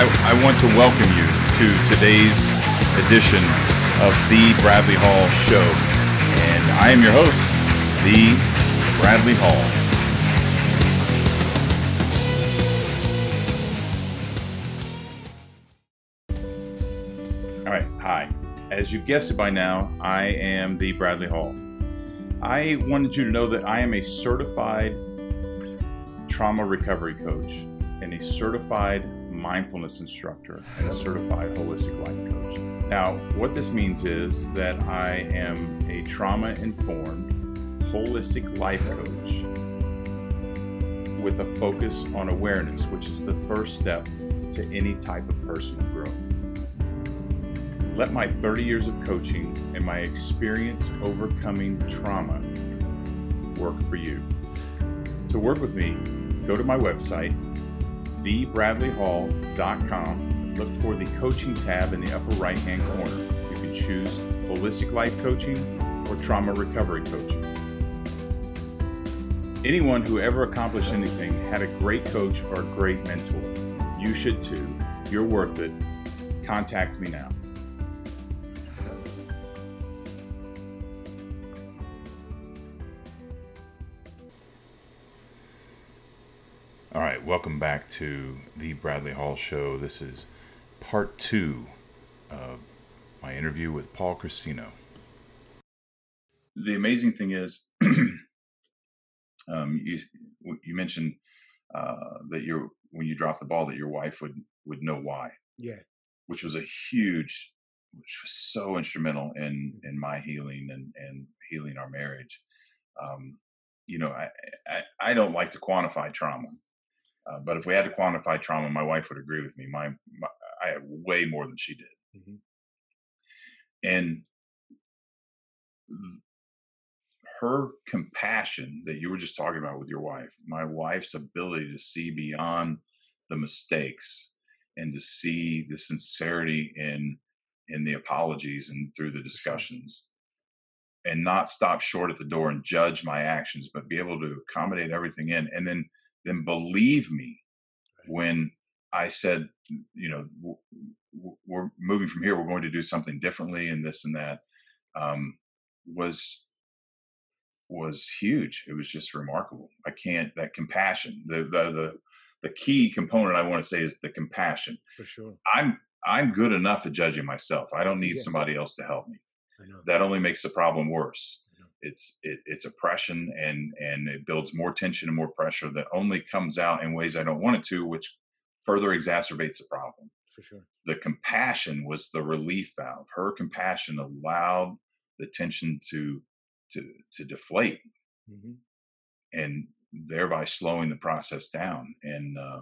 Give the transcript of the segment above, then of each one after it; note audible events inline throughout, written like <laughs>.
I, I want to welcome you to today's edition of the Bradley Hall Show. And I am your host, the Bradley Hall. All right, hi. As you've guessed it by now, I am the Bradley Hall. I wanted you to know that I am a certified trauma recovery coach and a certified mindfulness instructor and a certified holistic life coach. Now, what this means is that I am a trauma informed holistic life coach with a focus on awareness, which is the first step to any type of personal growth. Let my 30 years of coaching and my experience overcoming trauma work for you. To work with me, go to my website, thebradleyhall.com. Look for the coaching tab in the upper right hand corner. You can choose holistic life coaching or trauma recovery coaching. Anyone who ever accomplished anything had a great coach or a great mentor. You should too. You're worth it. Contact me now. All right, welcome back to the Bradley Hall Show. This is part two of my interview with Paul Christino. The amazing thing is, <clears throat> um, you you mentioned uh, that you when you dropped the ball that your wife would would know why. Yeah. Which was a huge, which was so instrumental in in my healing and and healing our marriage. Um, you know, I, I I don't like to quantify trauma uh, but if we had to quantify trauma, my wife would agree with me. My, my I had way more than she did, mm-hmm. and th- her compassion that you were just talking about with your wife, my wife's ability to see beyond the mistakes and to see the sincerity in in the apologies and through the discussions and not stop short at the door and judge my actions but be able to accommodate everything in and then then believe me when I said, you know, we're moving from here, we're going to do something differently and this and that, um, was was huge. It was just remarkable. I can't that compassion. The the the the key component I want to say is the compassion. For sure. I'm I'm good enough at judging myself. I don't need yeah. somebody else to help me. That only makes the problem worse it's it, it's oppression and and it builds more tension and more pressure that only comes out in ways I don't want it to, which further exacerbates the problem. For sure. The compassion was the relief valve. Her compassion allowed the tension to to to deflate, mm-hmm. and thereby slowing the process down. And uh,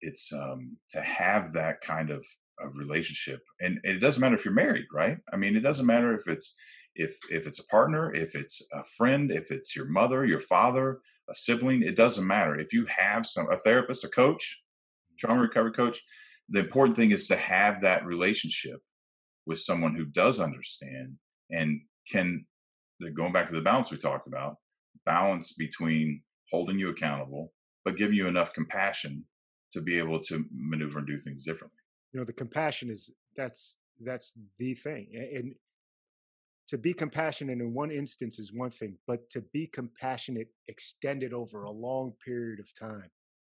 it's um, to have that kind of, of relationship, and, and it doesn't matter if you're married, right? I mean, it doesn't matter if it's if if it's a partner if it's a friend if it's your mother your father a sibling it doesn't matter. If you have some a therapist a coach trauma mm-hmm. recovery coach the important thing is to have that relationship with someone who does understand and can going back to the balance we talked about balance between holding you accountable but giving you enough compassion to be able to maneuver and do things differently. You know the compassion is that's that's the thing and to be compassionate in one instance is one thing, but to be compassionate extended over a long period of time.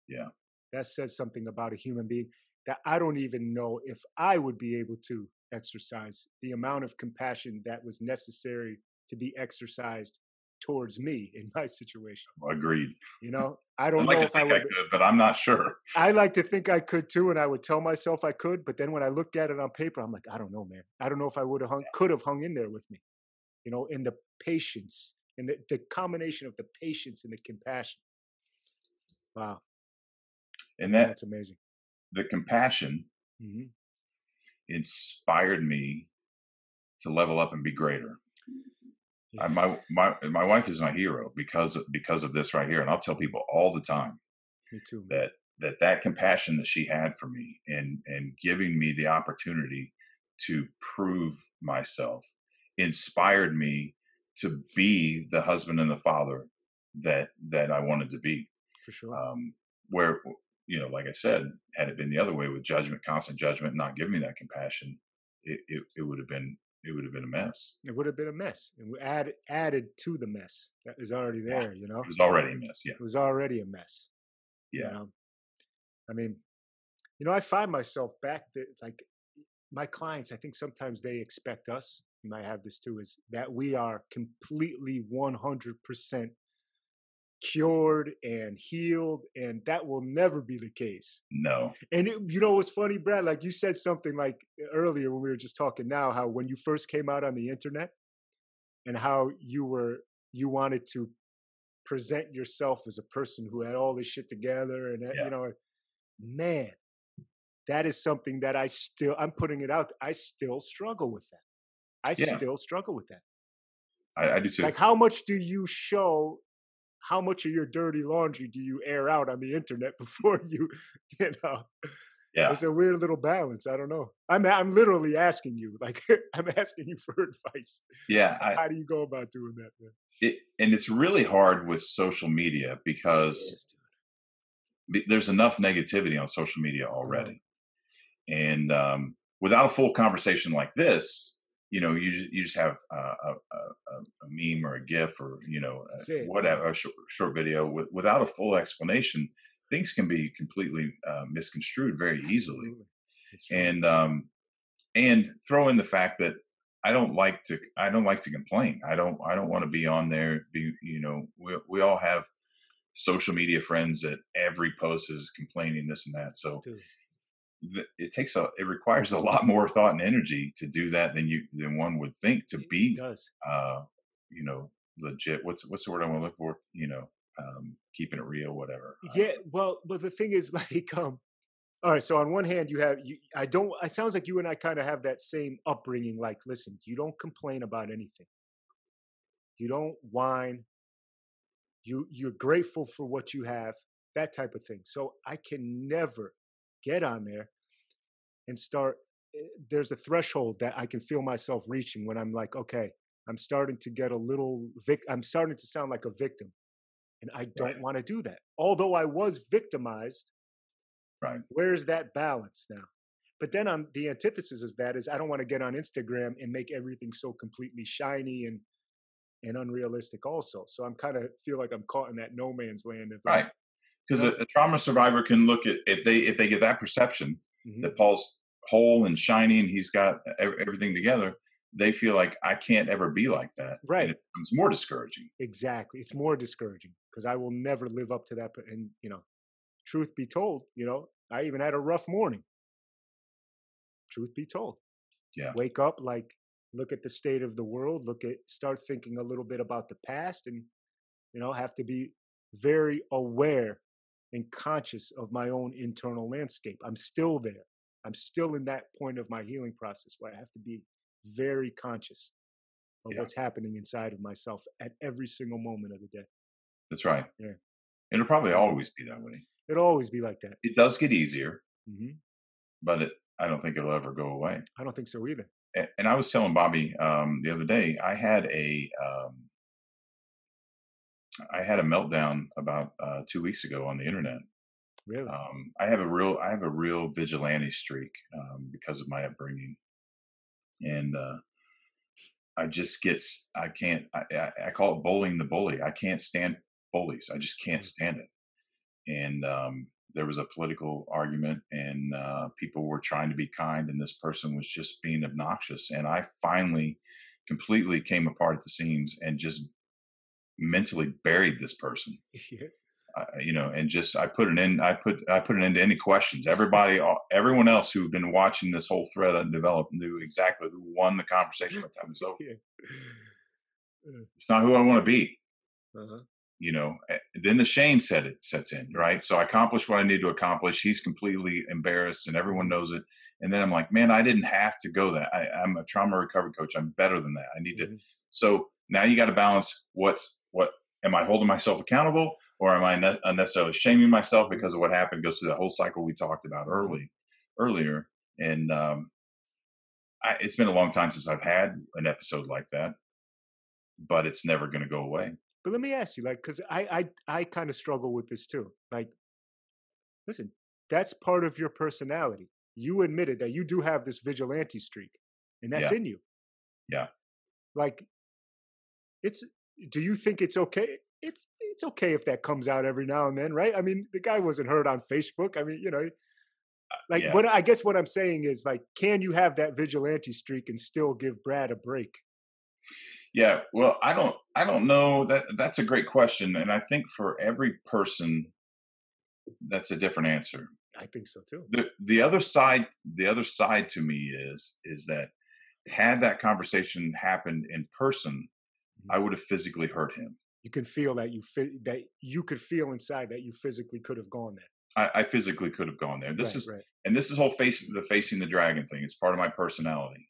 Yeah. That says something about a human being that I don't even know if I would be able to exercise the amount of compassion that was necessary to be exercised towards me in my situation. Agreed. You know, <laughs> I don't like know if I would, I could, but I'm not sure. <laughs> I like to think I could too, and I would tell myself I could. But then when I look at it on paper, I'm like, I don't know, man. I don't know if I would have hung, could have hung in there with me you know, in the patience and the, the combination of the patience and the compassion. Wow. And that, that's amazing. The compassion mm-hmm. inspired me to level up and be greater. Yeah. I, my my my wife is my hero because of, because of this right here, and I'll tell people all the time too, that that that compassion that she had for me and and giving me the opportunity to prove myself inspired me to be the husband and the father that that I wanted to be. For sure. Um, where you know, like I said, had it been the other way with judgment, constant judgment, not giving me that compassion, it, it, it would have been it would have been a mess. It would have been a mess, and we added added to the mess that is already there. Yeah, you know, it was already a mess. Yeah, it was already a mess. yeah, You know? I mean, you know, I find myself back that like my clients. I think sometimes they expect us. You might have this too. Is that we are completely one hundred percent cured and healed, and that will never be the case. no, And it, you know what's funny, Brad? Like you said something like earlier when we were just talking now, how when you first came out on the internet and how you were you wanted to present yourself as a person who had all this shit together and Yeah. you know, man, that is something that I still I'm putting it out. I still struggle with that. I Yeah. still struggle with that. I, I do too. Like how much do you show how much of your dirty laundry do you air out on the internet <laughs> before you, you know? yeah, It's a weird little balance. I don't know. I'm I'm literally asking you, like <laughs> I'm asking you for <laughs> advice. yeah. I, How do you go about doing that, man? it, and it's really hard with social media because Yes, there's enough negativity on social media Mm-hmm. already and um, without a full conversation like this you know you just, you just have a, a, a, meme or a gif or you know a- whatever a short, short video with, without a full explanation things can be completely uh, misconstrued very easily Absolutely. It's true. and um, and throw in the fact that I don't like to I don't like to complain. I don't I don't want to be on there. Be you know we we all have social media friends that every post is complaining this and that. So Dude, it takes a it requires a lot more thought and energy to do that than you than one would think to be uh you know legit. What's what's the word I want to look for? You know um keeping it real, whatever. Yeah, well, but the thing is, <laughs> like, um, all right. So on one hand, you have you. I don't. It sounds like you and I kind of have that same upbringing. Like, listen, you don't complain about anything. You don't whine. You you're grateful for what you have. That type of thing. So I can never get on there and start. eh, There's a threshold that I can feel myself reaching when I'm like, okay, I'm starting to get a little. Vic- I'm starting to sound like a victim and I don't Right. want to do that. Although I was victimized, Right. where's that balance now? But then I'm the antithesis of that is I don't want to get on Instagram and make everything so completely shiny and and unrealistic also. So I'm kind of feel like I'm caught in that no man's land of Right. Because a, a trauma survivor can look at if they if they get that perception Mhm. that Paul's whole and shiny and he's got everything together, they feel like I can't ever be like that. Right. And it becomes more discouraging. Exactly. It's more discouraging because I will never live up to that. And you know, truth be told, you know, I even had a rough morning. Truth be told. Yeah. Wake up, like look at the state of the world, look at start thinking a little bit about the past and you know, have to be very aware and conscious of my own internal landscape. I'm still there. I'm still in that point of my healing process where I have to be very conscious of Yeah. what's happening inside of myself at every single moment of the day. That's right. Yeah. It'll probably always be that way. It'll always be like that. It does get easier, hmm but it, I don't think it'll ever go away. I don't think so either. A- And I was telling Bobby um, the other day, I had a um, I had a meltdown about uh, two weeks ago on the internet. Really. Um, I have a real I have a real vigilante streak um, because of my upbringing, and uh, I just get I can't I, I, call it bullying the bully. I can't stand bullies. I just can't stand it. And um, there was a political argument, and uh, people were trying to be kind, and this person was just being obnoxious. And I finally completely came apart at the seams and just mentally buried this person <laughs> yeah. uh, you know, and just I put an end. I put I put an end to any questions. Everybody, all- everyone else who'd been watching this whole thread undevelop knew exactly who won the conversation by the time it was over. <laughs> Yeah. It's not who I want to be, Uh-huh. you know. Eh, Then the shame set it sets in, right? So I accomplished what I need to accomplish. He's completely embarrassed, and everyone knows it. And then I'm like, man, I didn't have to go that. I, I'm a trauma recovery coach. I'm better than that. I need to Mhm. So now you got to balance what's what. Am I holding myself accountable, or am I ne- unnecessarily shaming myself because of what happened? Goes through that whole cycle we talked about early, earlier, and um, I, it's been a long time since I've had an episode like that, but it's never going to go away. But let me ask you, like, because I I I kind of struggle with this too. Like, listen, that's part of your personality. You admitted that you do have this vigilante streak, and that's Yeah. in you. Yeah. Like, it's. Do you think it's okay? It's it's okay if that comes out every now and then, right? I mean, the guy wasn't heard on Facebook. I mean, you know, uh, like yeah. what I guess what I'm saying is like, can you have that vigilante streak and still give Brad a break? Yeah, well, I don't I don't know that that's a great question and I think for every person that's a different answer. I think so too. The the other side the other side to me is is that had that conversation happened in person. I would have physically hurt him. You can feel that you that you could feel inside that you physically could have gone there. I, I physically could have gone there. This right, is right. and this is whole face the facing the dragon thing. It's part of my personality.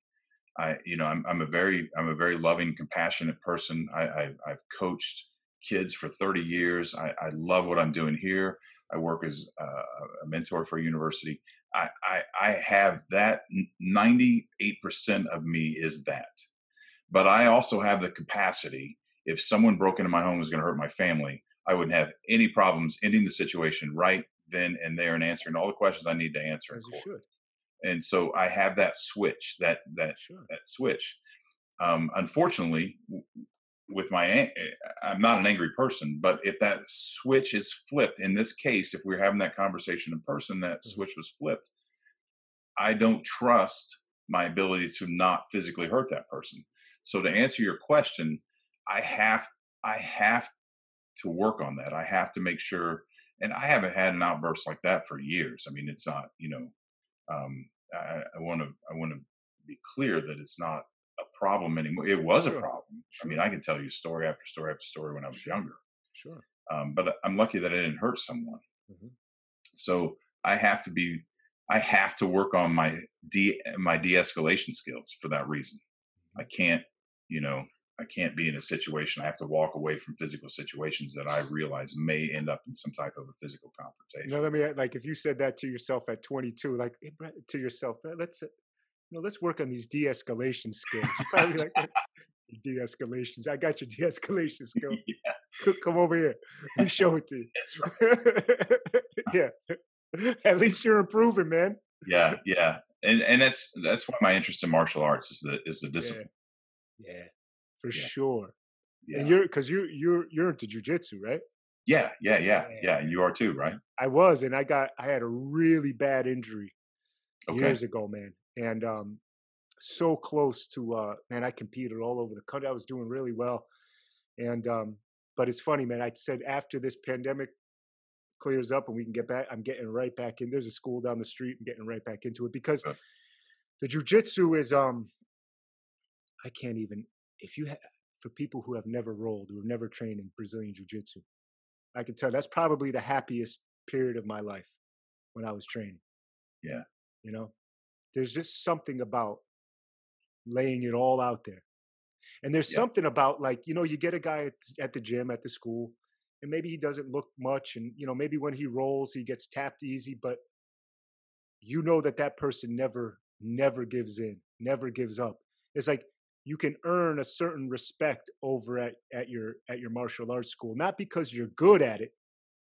I you know I'm I'm a very I'm a very loving, compassionate person. I, I I've coached kids for 30 years. I, I love what I'm doing here. I work as a, a mentor for a university. I, I I have that 98 percent of me is that, but I also have the capacity. If someone broke into my home and was going to hurt my family, I wouldn't have any problems ending the situation right then and there and answering all the questions I need to answer in As you court should. and so I have that switch, that that Sure. that switch. Um, unfortunately, with my, eh, I'm not an angry person, but if that switch is flipped, in this case, if we're having that conversation in person, that Mhm. switch was flipped. I don't trust my ability to not physically hurt that person. So to answer your question, I have I have to work on that. I have to make sure, and I haven't had an outburst like that for years. I mean, it's not you know um, I want to I want to be clear that it's not a problem anymore. It was a Sure. problem. I mean, I can tell you story after story after story when I was Sure. younger, Sure. um, but I'm lucky that I didn't hurt someone. Mhm. So I have to be I have to work on my de my de-escalation skills for that reason. I can't, you know, I can't be in a situation. I have to walk away from physical situations that I realize may end up in some type of a physical confrontation. You know, let me like if you said that to yourself at 22, like hey, Brad, to yourself, "Brad, let's uh, you know, let's work on these de-escalation skills. <laughs> Probably like de-escalations. I got your de-escalation <laughs> skill. yeah, Come over here. Me show it to you. that's <laughs> right. yeah. At least you're improving, man. yeah yeah and and that's that's why my interest in martial arts is the is the discipline Yeah. For Yeah. sure. yeah And you're because you you're you're into jujitsu, right? yeah yeah yeah Yeah. yeah and you are too right I was, and I got I had a really bad injury okay years ago, man. And um so close to uh man, I competed all over the country. I was doing really well. And um, but it's funny, man. I said after this pandemic clears up and we can get back, I'm getting right back in. There's a school down the street and getting right back into it because Good. the jujitsu is um I can't even if you ha- for people who have never rolled, who have never trained in Brazilian jiu-jitsu, I can tell that's probably the happiest period of my life when I was training. Yeah. You know, there's just something about laying it all out there. And there's Yeah. something about like, you know, you get a guy at, at the gym, at the school, and maybe he doesn't look much. And, you know, maybe when he rolls, he gets tapped easy, but you know that that person never, never gives in, never gives up. It's like you can earn a certain respect over at, at your at your martial arts school, not because you're good at it,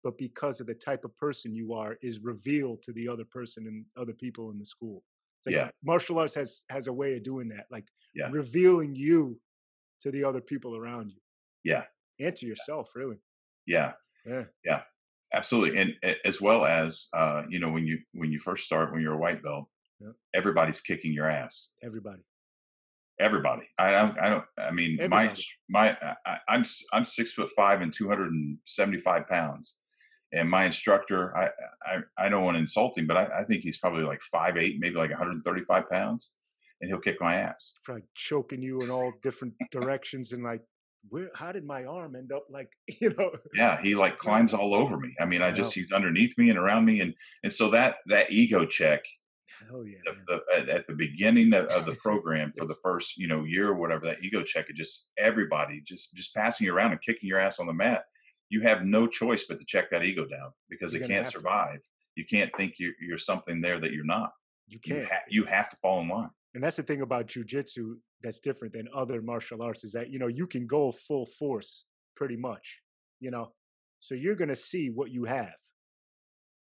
but because of the type of person you are is revealed to the other person and other people in the school. It's like Yeah. martial arts has has a way of doing that, like Yeah. revealing you to the other people around you. Yeah. And to yourself, really. yeah Yeah. yeah absolutely and a- as well as uh you know when you when you first start when you're a white belt everybody's kicking your ass Everybody. Everybody. I don't i don't i mean my Everybody. my I, I- i'm i'm six foot five and 275 pounds. And my instructor i i, I don't want to insult him but I, I think he's probably like five eight maybe like 135 pounds and he'll kick my ass. Probably choking you in all different directions and like where how did my arm end up? Like, <laughs> you know? yeah he like climbs all over me. I mean i I just he's underneath me and around me and and so that that ego check Hell yeah. the, the, at, at the beginning of, of the <laughs> program for the first you know year or whatever that ego check it just everybody just just passing you around and kicking your ass on the mat you have no choice but to check that ego down because You're it can't have to. survive you can't think you're, you're something there that you're not You you, can't. ha- you have to fall in line and that's the thing about jujitsu that's different than other martial arts is that you know you can go full force pretty much you know so you're going to see what you have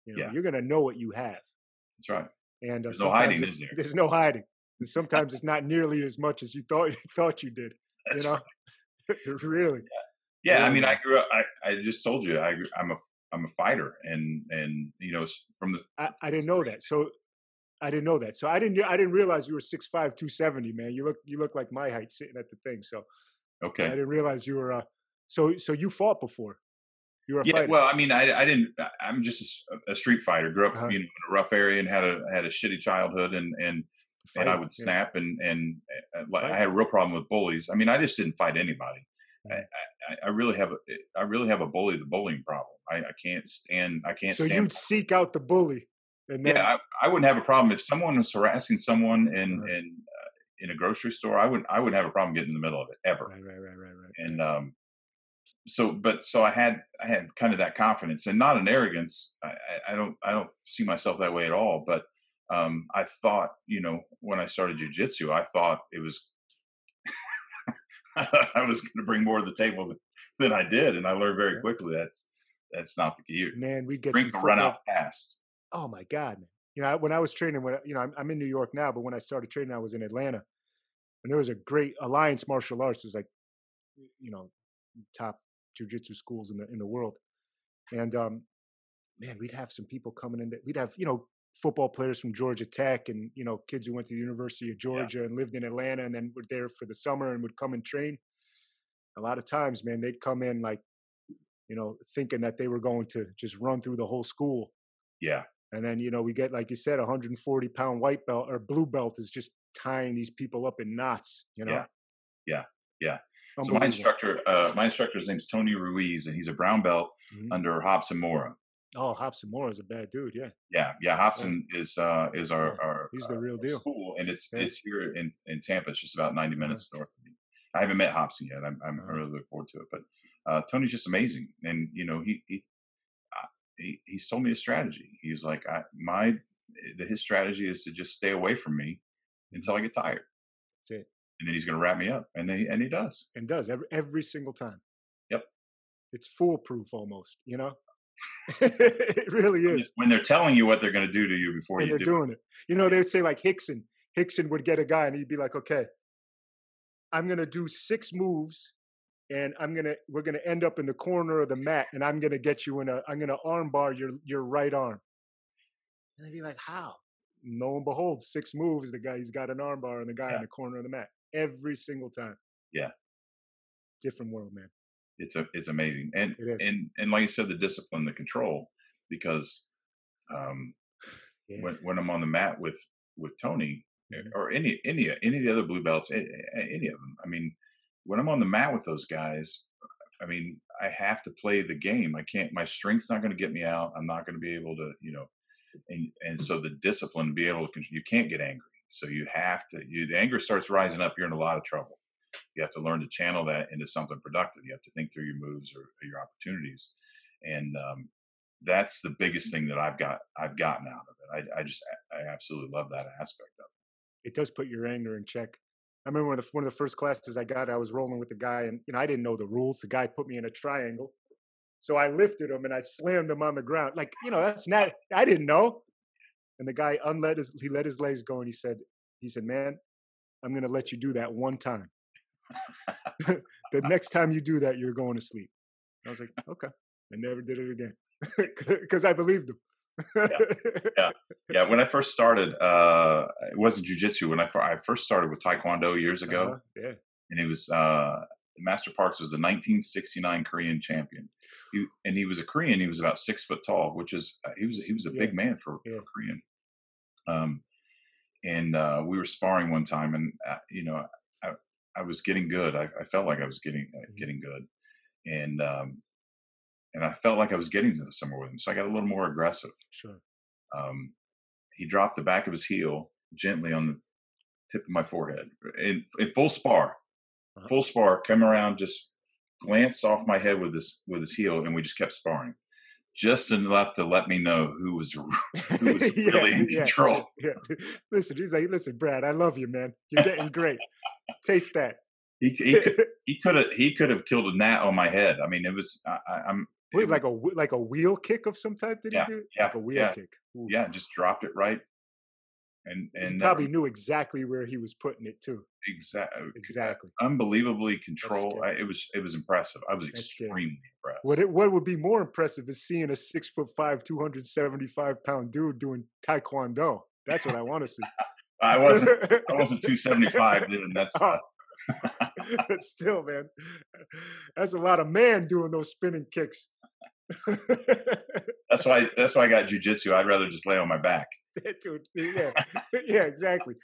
You know, Yeah. you're gonna know what you have, That's right. And uh, There's no hiding, is there? There's no hiding. And <laughs> sometimes it's not nearly as much as you thought you <laughs> thought you did. That's you know, <laughs> really. Yeah, I mean, I grew up. I, I just told you, I, grew- I'm a I'm a fighter, and and you know, from the I, I didn't know that. So I didn't know that. So I didn't I didn't realize you were 6'5", 270, man. You look you look like my height sitting at the thing. So okay, I didn't realize you were uh so so you fought before. You were yeah. Well, I mean, I I didn't. I- I'm just a street fighter. Grew up, Uh-huh. you know, in a rough area and had a had a shitty childhood, and and and I would yeah. snap, and and uh, like, I had a real problem with bullies. I mean, I just didn't fight anybody. I, Mhm. I, I really have a I really have a bully the bullying problem. I, I can't stand I can't So stand you'd seek out the bully. And then, Yeah, I, I wouldn't have a problem if someone was harassing someone in Uh-huh. in uh, in a grocery store. I wouldn't I wouldn't have a problem getting in the middle of it ever. right, right, right, right, right. And um, so, but so I had I had kind of that confidence and not an arrogance. I, I, don't I don't see myself that way at all. But um, I thought you know when I started jujitsu, I thought it was. <laughs> I was going to bring more to the table than, than I did, and I learned very Yeah. quickly that's that's not the key. Man, we get Drink run out fast. Oh my God, man. You know, I- when I was training, when you know, I'm, I'm in New York now, but when I started training, I was in Atlanta, and there was a great Alliance Martial Arts. It was like, you know, top jujitsu schools in the in the world, and um, man, we'd have some people coming in. That, we'd have you know football players from Georgia Tech, and you know kids who went to the University of Georgia and lived in Atlanta, and then were there for the summer and would come and train. A lot of times, man, they'd come in like, you know, thinking that they were going to just run through the whole school. Yeah, And then, you know, we get, like you said, a 140 pound white belt or blue belt is just tying these people up in knots, you know? Yeah. Yeah. Yeah. So my instructor, uh, my instructor's name's Tony Ruiz, and he's a brown belt Mhm. under Robson Moura. Oh, Robson Moura is a bad dude. Yeah. Yeah, yeah. Robson is uh, is our, Yeah, our he's the real deal. school, and it's Yeah. it's here in, in Tampa. It's just about ninety minutes north of me. I haven't met Robson yet. I'm, I'm Uh-huh. really look forward to it. But uh, Tony's just amazing, and you know he he, uh, he he's told me a strategy. He's like, I my the, his strategy is to just stay away from me until I get tired, That's it. And then he's going to wrap me up, and he and he does. And does every, every single time. Yep. It's foolproof almost, you know? <laughs> <laughs> it really is. when they're telling you what they're going to do to you before And you they're do doing it. You know, they'd say like Rickson. Rickson would get a guy and he'd be like, okay, I'm going to do six moves and I'm going to, we're going to end up in the corner of the mat and I'm going to get you in a, I'm going to arm bar your, your right arm. And they'd be like, how? Lo and behold, six moves, the guy, he's got an arm bar and the guy Yeah. in the corner of the mat every single time. Yeah. Different world, man. it's a it's amazing and It is. and and like you said the discipline the control because um Yeah. when when i'm on the mat with with tony eh, Mhm. or any any any of the other blue belts any of them i mean when i'm on the mat with those guys i mean i have to play the game i can't my strength's not going to get me out i'm not going to be able to you know and and so the discipline to be able to you can't get angry so you have to you the anger starts rising up you're in a lot of trouble you have to learn to channel that into something productive you have to think through your moves or, or your opportunities and um, that's the biggest thing that i've got i've gotten out of it i, I just i absolutely love that aspect of it It does put your anger in check. I remember one of the, one of the first classes I got, I was rolling with the guy, and you know I didn't know the rules. The guy put me in a triangle, so I lifted him and I slammed him on the ground. Like you know, that's not. I didn't know. And the guy unlet his he let his legs go, and he said, he said, man, I'm gonna let you do that one time. <laughs> the next time you do that, you're going to sleep. I was like, okay. I never did it again <laughs> because I believed him. yeah Yeah. when i first started uh it wasn't jujitsu when I, I first started with taekwondo years ago Uh-huh, yeah. and it was uh master parks was a 1969 korean champion he, and he was a korean he was about six foot tall which is uh, he was he was a big man for, Yeah. for korean um and uh we were sparring one time and uh, you know i i was getting good i, I felt like i was getting uh, Mhm. getting good and um and i felt like i was getting somewhere with him so i got a little more aggressive Sure. um, he dropped the back of his heel gently on the tip of my forehead in, in full spar. Uh-huh. Full spar, come around, just glanced off my head with his with his heel, and we just kept sparring, just enough to let me know who was who was <laughs> really in control. Yeah, Listen, he's like, listen, Brad, I love you, man. You're getting great. Taste that. He he could <laughs> he could have he could have killed a gnat on my head. I mean, it was I, I'm Wait, like a like a wheel kick of some type? Did yeah, he do? Yeah, like a wheel yeah, kick. Ooh. Yeah, just dropped it right, and and he probably knew exactly where he was putting it too. Exactly, exactly, unbelievably control. I, it was it was impressive. I was That's extremely scary. impressed. What it, what would be more impressive is seeing a six foot five, two hundred seventy five pound dude doing taekwondo. That's what I want to see. <laughs> I wasn't I <laughs> wasn't two seventy five, dude. That's. Uh, <laughs> but still, man, that's a lot of man doing those spinning kicks. that's why. That's why I got jujitsu. I'd rather just lay on my back. Dude, yeah, yeah, exactly.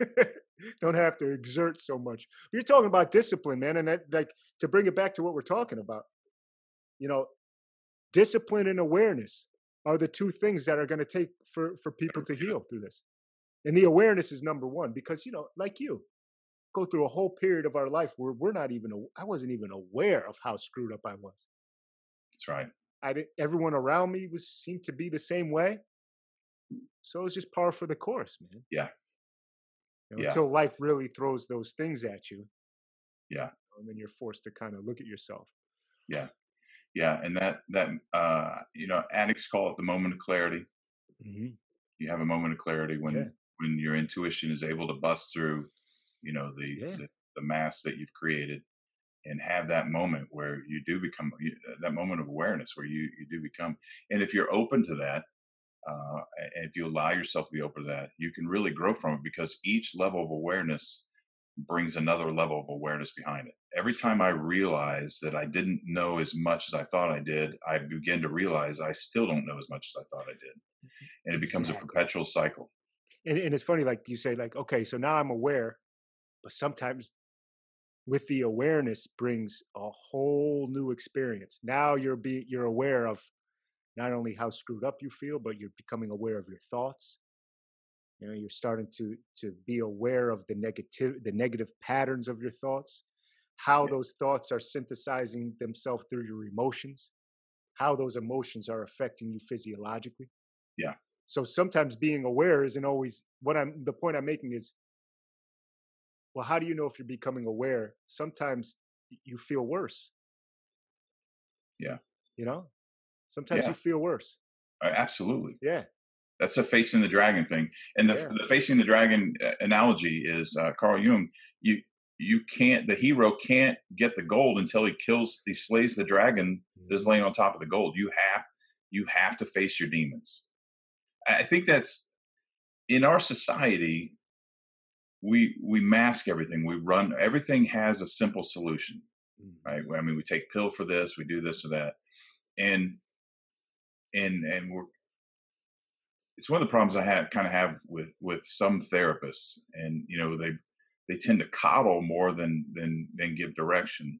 <laughs> Don't have to exert so much. You're talking about discipline, man, and that, like to bring it back to what we're talking about. You know, discipline and awareness are the two things that are going to take for for people to heal through this. And the awareness is number one because you know, like you, go through a whole period of our life where we're not even I wasn't even aware of how screwed up I was. That's right. I didn't. everyone around me was seemed to be the same way. So it's just par for the course, man. Yeah. You know, yeah. Until life really throws those things at you. Yeah. And then you're forced to kind of look at yourself. Yeah. Yeah. And that, that, uh, you know, addicts call it the moment of clarity. Mm-hmm. You have a moment of clarity when, Yeah. when your intuition is able to bust through, you know, the, Yeah. the, the mass that you've created and have that moment where you do become you- that moment of awareness where you, you do become, and if you're open to that, uh, and if you allow yourself to be open to that, you can really grow from it because each level of awareness brings another level of awareness behind it. Every time I realize that I didn't know as much as I thought I did, I begin to realize I still don't know as much as I thought I did. And it becomes a perpetual cycle. And, and it's funny, like you say, like, okay, so now I'm aware, but sometimes with the awareness brings a whole new experience. Now you're be you're aware of not only how screwed up you feel, but you're becoming aware of your thoughts. You know, you're starting to to be aware of the negative the negative patterns of your thoughts, how Yeah. those thoughts are synthesizing themselves through your emotions, how those emotions are affecting you physiologically. Yeah. So sometimes being aware isn't always what I'm the point I'm making is well, how do you know if you're becoming aware? Sometimes you feel worse. Yeah. You know? Sometimes Yeah. you feel worse. Absolutely. Yeah. That's the facing the dragon thing. And the, Yeah. the facing the dragon uh, analogy is uh, Carl Jung. You you can't the hero can't get the gold until he kills he slays the dragon that's laying on top of the gold. You have you have to face your demons. I think that's in our society. We we mask everything. We run everything has a simple solution, Mhm. right? I mean, we take pill for this, we do this or that, and and and we're it's one of the problems I have kind of have with with some therapists, and you know they they tend to coddle more than than than give direction.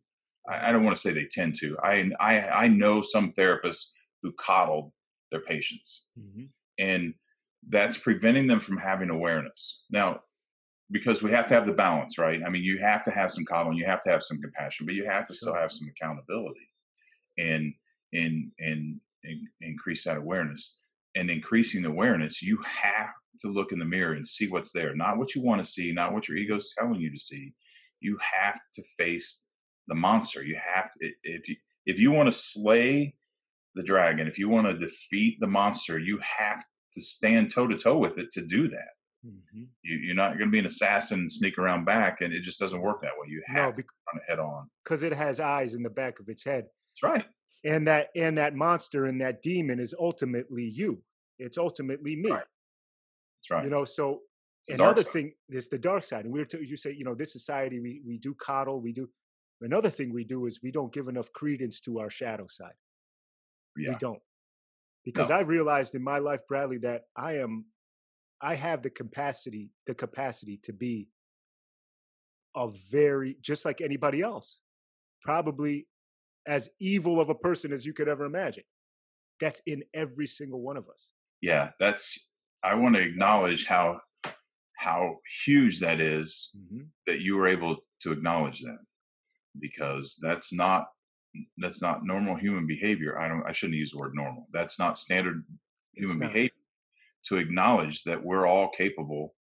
I, I don't want to say they tend to. I I I know some therapists who coddle their patients, Mhm. and that's preventing them from having awareness. Now, because we have to have the balance, right? I mean, you have to have some coddling, you have to have some compassion, but you have to still have some accountability, and and and, and increase that awareness. And increasing awareness, you have to look in the mirror and see what's there, not what you want to see, not what your ego's telling you to see. You have to face the monster. You have to if you if you want to slay the dragon, if you want to defeat the monster, you have to stand toe to toe with it to do that. Mhm. You, you're not going to be an assassin and sneak around back, and it just doesn't work that way. You No, have to run it head on. because it has eyes in the back of its head. That's right. And that and that monster and that demon is ultimately you. It's ultimately me. Right. That's right. You know, so another thing is the dark side. And we're you say, you know, this society we we do coddle, we do another thing we do is we don't give enough credence to our shadow side. yeah. We don't. Because No. I've realized in my life, Bradley, that I am I have the capacity, the capacity to be a very just like anybody else. Probably as evil of a person as you could ever imagine. That's in every single one of us. yeah. That's. I want to acknowledge how how huge that is Mm-hmm. that you were able to acknowledge that because that's not that's not normal human behavior. I don't. I shouldn't use the word normal. That's not standard human not. behavior to acknowledge that we're all capable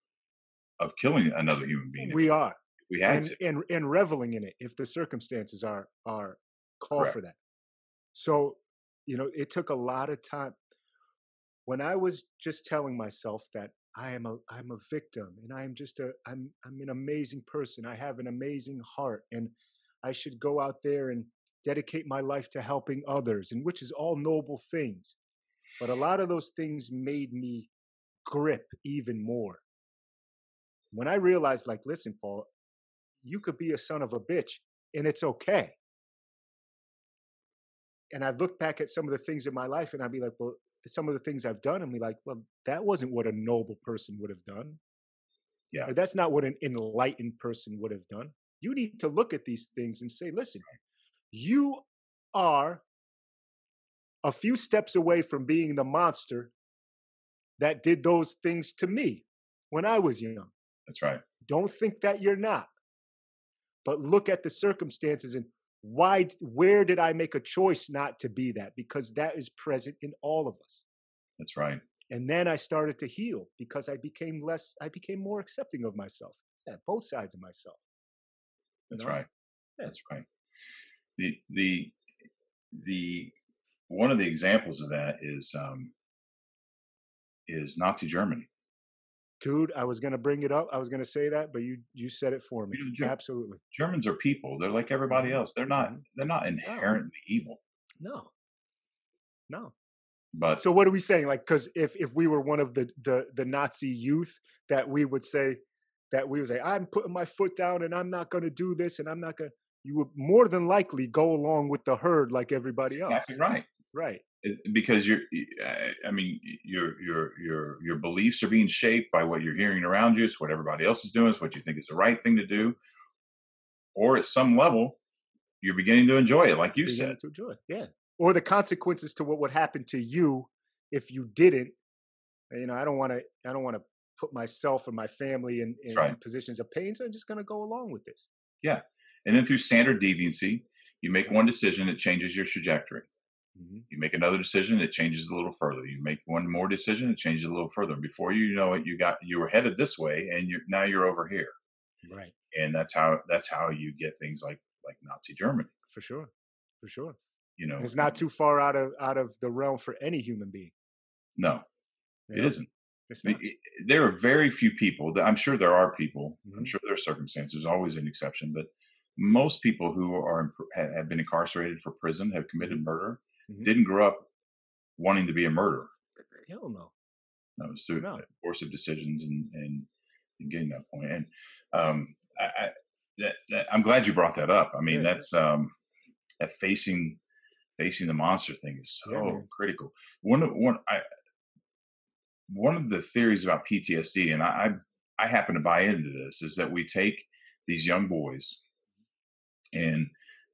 of killing another human being. We are. we had and, to. and and reveling in it if the circumstances are are call Correct. for that. So you know, it took a lot of time. When I was just telling myself that I am a I'm a victim and I am just a I'm I'm an amazing person. I have an amazing heart and I should go out there and dedicate my life to helping others and which is all noble things. But a lot of those things made me grip even more. When I realized like listen Paul, you could be a son of a bitch and it's okay. And I look back at some of the things in my life and I'd be like, well, some of the things I've done and be like, well, that wasn't what a noble person would have done. Yeah. Or that's not what an enlightened person would have done. You need to look at these things and say, listen, you are a few steps away from being the monster that did those things to me when I was young. That's right. Don't think that you're not. But look at the circumstances and why where did I make a choice not to be that? Because that is present in all of us. That's right. And then I started to heal because I became less, I became more accepting of myself. Yeah, both sides of myself. That's know? right. Yeah. That's right. The the the one of the examples of that is um, is Nazi Germany. Dude, I was going to bring it up. I was going to say that, but you you said it for me. You know, Absolutely. Germans are people. They're like everybody mm-hmm. else. They're not mm-hmm. they're not inherently no. evil. No. No. But so what are we saying? Like, because if if we were one of the the the Nazi youth, that we would say that we would say, I'm putting my foot down and I'm not going to do this and I'm not going. to You would more than likely go along with the herd like everybody else. Right. Right. Because you're, I mean, your your your your beliefs are being shaped by what you're hearing around you. It's what everybody else is doing. It's what you think is the right thing to do. Or at some level, you're beginning to enjoy it, like you beginning said. To enjoy it, yeah or the consequences to what would happen to you if you didn't uh, you know i don't want to i don't want to put myself and my family in, in right. positions of pain so i'm just going to go along with this yeah and then through standard deviancy you make one decision it changes your trajectory mm-hmm. you make another decision it changes a little further. You make one more decision it changes a little further. Before you know it you got you were headed this way and you now you're over here. Right. And that's how that's how you get things like like nazi germany. For sure. For sure. You know it's not too far out of out of the realm for any human being. No. It isn't. There are very few people that i'm sure there are people mm-hmm. i'm sure there are circumstances there's always an exception but most people who are have been incarcerated for prison have committed mm-hmm. murder mm-hmm. didn't grow up wanting to be a murderer hell no that was through no. of decisions and, and and getting that point. point and um i, I that, that, i'm glad you brought that up i mean yeah, that's um that facing facing the monster thing is so yeah, critical. One of one I one of the theories about PTSD, and I, I I happen to buy into this, is that we take these young boys and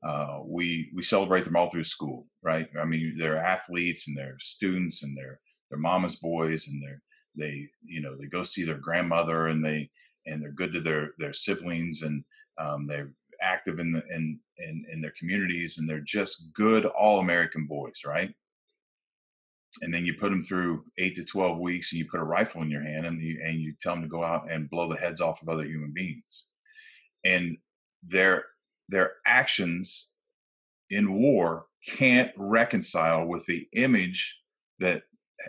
uh, we we celebrate them all through school, right? I mean, they're athletes and they're students and they're they're mama's boys and they're they you know they go see their grandmother and they and they're good to their their siblings and um, they're active in the in, in in their communities and they're just good all American boys, right? And then you put them through eight to twelve weeks, and you put a rifle in your hand, and you and you tell them to go out and blow the heads off of other human beings, and their their actions in war can't reconcile with the image that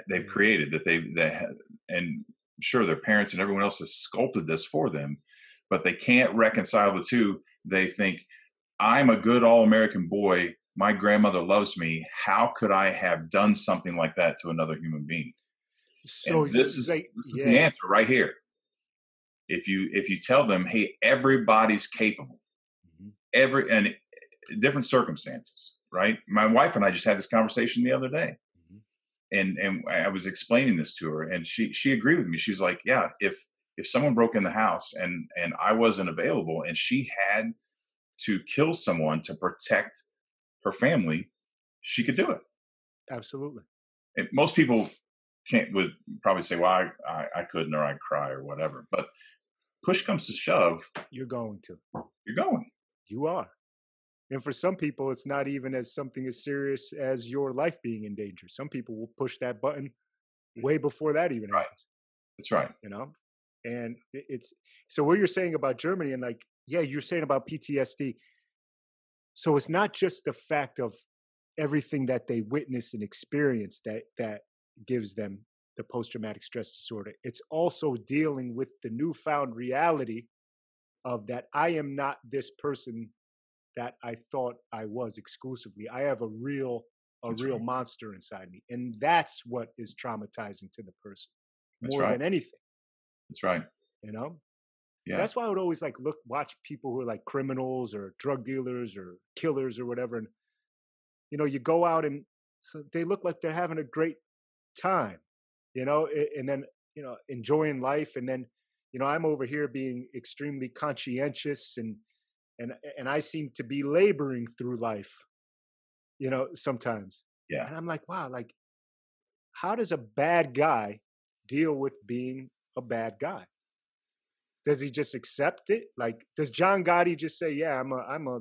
they've created that they've that and sure their parents and everyone else has sculpted this for them but they can't reconcile the two. They think, I'm a good all American boy. My grandmother loves me. How could I have done something like that to another human being? So and this is they, this is yeah. the answer right here. If you if you tell them, hey, everybody's capable, mm-hmm. Every and different circumstances, right? My wife and I just had this conversation the other day, mm-hmm. and and I was explaining this to her, and she she agreed with me. She's like, yeah, if if someone broke in the house and and I wasn't available and she had to kill someone to protect her family, she could do it. Absolutely. And most people can't would probably say, "Well, I, I, I couldn't," or "I'd cry," or whatever. But push comes to shove, you're going to. You're going. You are. And for some people, it's not even as something as serious as your life being in danger. Some people will push that button mm-hmm. way before that even right. happens. That's right. You know, and it's so what you're saying about Germany and like yeah you're saying about PTSD so it's not just the fact of everything that they witness and experience that that gives them the post traumatic stress disorder. It's also dealing with the newfound reality of that I am not this person that I thought I was exclusively. I have a real a That's real right. monster inside me. And that's what is traumatizing to the person That's more right. than anything, That's right. you know? Yeah. That's why I would always like look watch people who are like criminals or drug dealers or killers or whatever. And you know, you go out and so they look like they're having a great time, you know, and then you know enjoying life. And then you know I'm over here being extremely conscientious and and and I seem to be laboring through life, you know, sometimes. Yeah. And I'm like, wow, like how does a bad guy deal with being a bad guy? Does he just accept it? Like, does John Gotti just say, "Yeah, I'm a, I'm a,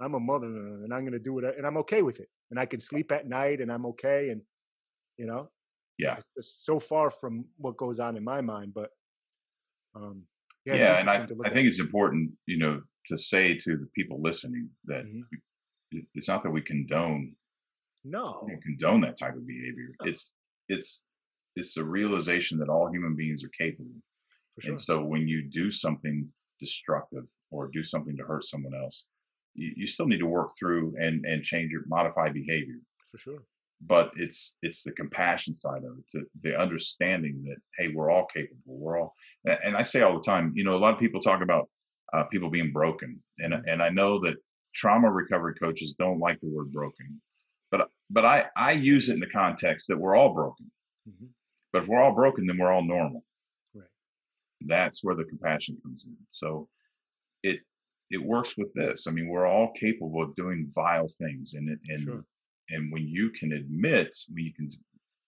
I'm a mother, and I'm gonna do it, and I'm okay with it, and I can sleep at night, and I'm okay," and you know, Yeah. it's just so far from what goes on in my mind. But um, yeah, Yeah. And I, interesting to look I think it's important, you know, to say to the people listening that Mhm. it's not that we condone no, know, condone that type of behavior. No. It's it's it's a realization that all human beings are capable. sure. And so when you do something destructive or do something to hurt someone else, you, you still need to work through and and change your modify behavior. for sure. But it's it's the compassion side of it, to, the understanding that hey, we're all capable. We're all. And I say all the time, you know, a lot of people talk about uh, people being broken, and Mhm. and I know that trauma recovery coaches don't like the word broken, but but I I use it in the context that we're all broken. hmm But if we're all broken, then we're all normal. Right. That's where the compassion comes in. So it it works with this. I mean, we're all capable of doing vile things, and it- and Sure. And when you can admit, when you can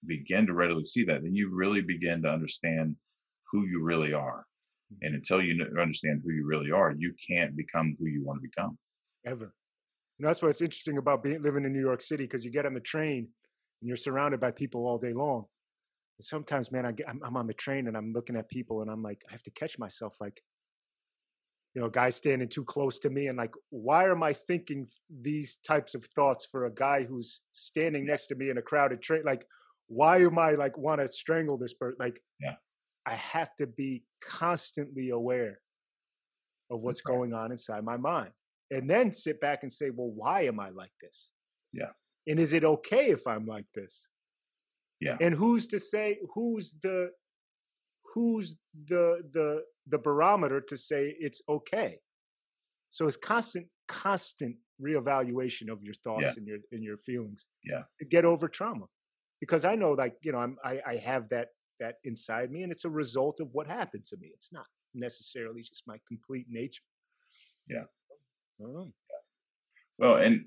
begin to readily see that, then you really begin to understand who you really are. Mhm. And until you understand who you really are, you can't become who you want to become. Ever. And that's what's interesting about being living in New York City because you get on the train and you're surrounded by people all day long. And sometimes, man, I get, I'm, I'm on the train and I'm looking at people and I'm like, I have to catch myself, like, you know, guys standing too close to me and like, why am I thinking these types of thoughts for a guy who's standing next to me in a crowded train? Like, why am I like want to strangle this person? Like, Yeah. I have to be constantly aware of what's right. going on inside my mind and then sit back and say, well, why am I like this? Yeah. And is it okay if I'm like this? Yeah. And who's to say who's the who's the the the barometer to say it's okay? So it's constant, constant reevaluation of your thoughts Yeah. and your and your feelings. Yeah. To get over trauma. Because I know like, you know, I'm I, I have that that inside me and it's a result of what happened to me. It's not necessarily just my complete nature. Yeah. I don't know. Well, and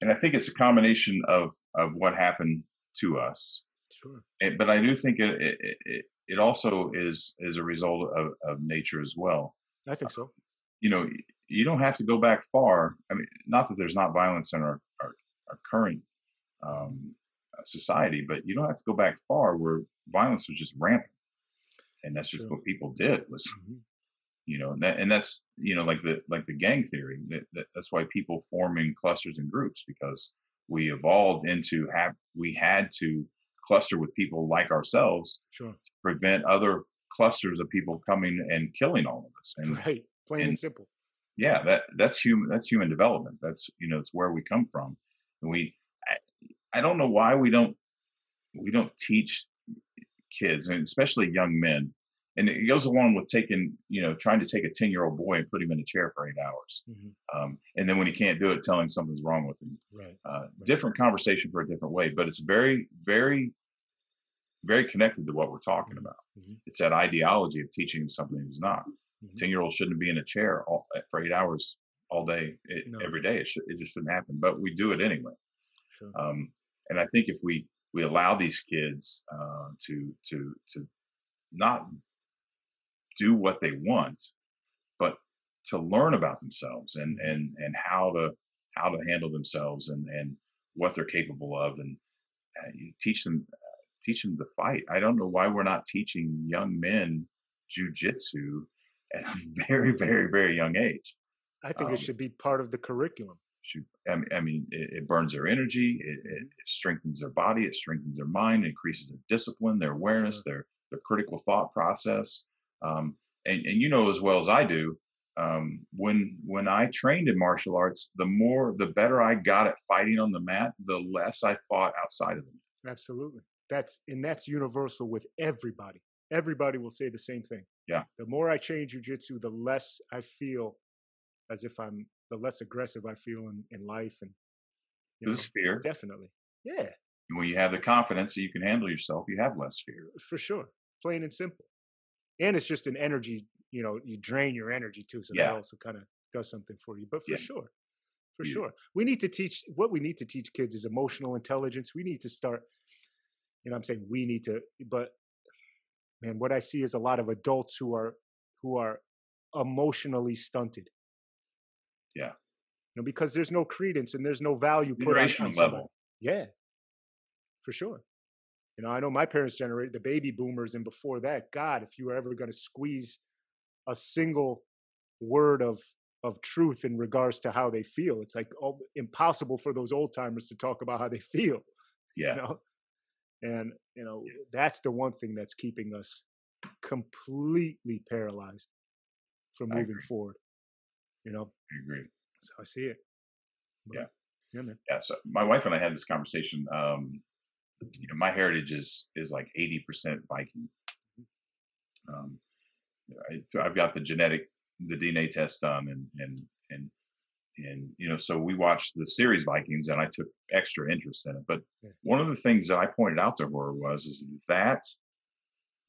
and I think it's a combination of of what happened to us Sure. Eh, but I do think it it, it, it also is is a result of, of nature as well. I think so. You know, you don't have to go back far. I mean, not that there's not violence in our our, our current um, society, but you don't have to go back far where violence was just rampant, and that's just Sure. what people did was Mhm. you know and, that, and that's you know like the like the gang theory that, that that's why people form in clusters and groups because we evolved into have we had to cluster with people like ourselves Sure. prevent other clusters of people coming and killing all of us and Right. Plain and and- simple. yeah that that's human that's human development that's you know it's where we come from and we I, I don't know why we don't we don't teach kids and especially young men and it goes along with taking you know trying to take a 10 year old boy and put him in a chair for eight hours Mhm. um, and then when he can't do it telling something's wrong with him Right. uh, different conversation for a different way but it's very very very connected to what we're talking about Mhm. it's that ideology of teaching something he's not Mhm. 10 year old shouldn't be in a chair all, for eight hours all day it, No. every day it, should, it just shouldn't happen but we do it anyway Sure. um, and i think if we we allow these kids uh, to to to not do what they want but to learn about themselves and and and how to how to handle themselves and and what they're capable of and uh, you teach them teach them to fight i don't know why we're not teaching young men jujitsu at a <laughs> very very very young age I think um, it should be part of the curriculum. I mean, I mean it, it, burns their energy, it, it, strengthens their body, it strengthens their mind, increases their discipline, their awareness, their their critical thought process. Um, and, and you know as well as I do, um, when when I trained in martial arts, the more the better I got at fighting on the mat, the less I fought outside of the mat. Absolutely, that's and that's universal with everybody. Everybody will say the same thing. Yeah. The more I train jujitsu, the less I feel as if I'm the less aggressive I feel in, in life and you know, fear. Definitely. Yeah. And when you have the confidence that you can handle yourself, you have less fear. For sure. Plain and simple. And it's just an energy, you know, you drain your energy too. So yeah. that also kind of does something for you. But for yeah. sure. For yeah. sure. We need to teach what we need to teach kids is emotional intelligence. We need to start, you know, I'm saying we need to, but man, what I see is a lot of adults who are who are emotionally stunted yeah. You know, because there's no credence and there's no value put on, on level. Yeah, for sure. You know, I know my parents generated the baby boomers, and before that, God, if you were ever going to squeeze a single word of of truth in regards to how they feel, it's like oh, impossible for those old timers to talk about how they <laughs> feel. Yeah. You know? And you know, that's the one thing that's keeping us completely paralyzed from moving forward. You know, I agree. So I see it. But, yeah. Yeah, man. Yeah. So my wife and I had this conversation. Um, you know, my heritage is is like eighty percent Viking. Mm-hmm. Um, I, I've got the genetic, the DNA test done, and and and and you know, so we watched the series Vikings, and I took extra interest in it. But one of the things that I pointed out to her was is that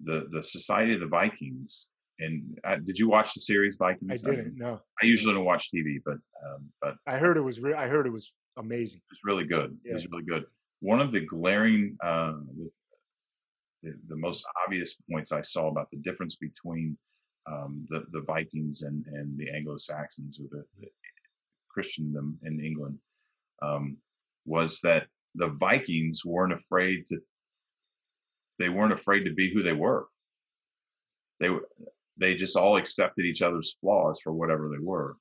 the the Society of the Vikings and uh, did you watch the series Vikings? I didn't. I no. I usually don't watch TV, but um, but I heard it was. Re- I heard it was amazing. It's really good. Yeah. It's really good. One of the glaring, uh, the, the, the, most obvious points I saw about the difference between um, the the Vikings and and the Anglo Saxons or the, the, Christendom in England um, was that the Vikings weren't afraid to. They weren't afraid to be who they were. They they just all accepted each other's flaws for whatever they were.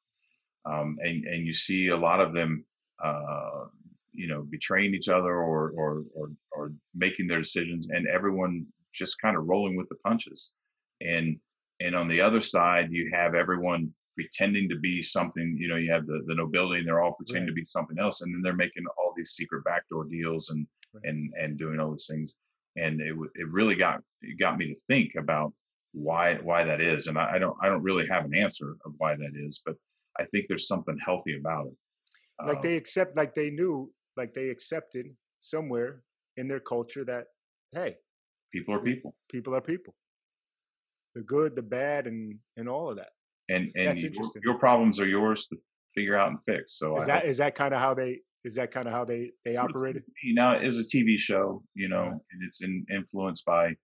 Um, and, and you see a lot of them, uh, you know, betraying each other or, or, or, or making their decisions and everyone just kind of rolling with the punches. And, and on the other side, you have everyone pretending to be something, you know, you have the, the nobility and they're all pretending right. to be something else. And then they're making all these secret backdoor deals and, right. and, and doing all these things. And it, it really got, it got me to think about why why that is and I, I, don't i don't really have an answer of why that is but i think there's something healthy about it like uh, they accept like they knew like they accepted somewhere in their culture that hey people are people people are people the good the bad and and all of that and and your, your, problems are yours to figure out and fix so is I that is that kind of how they is that kind of how they they operated? Now it is a tv show you know uh-huh. and it's in, influenced by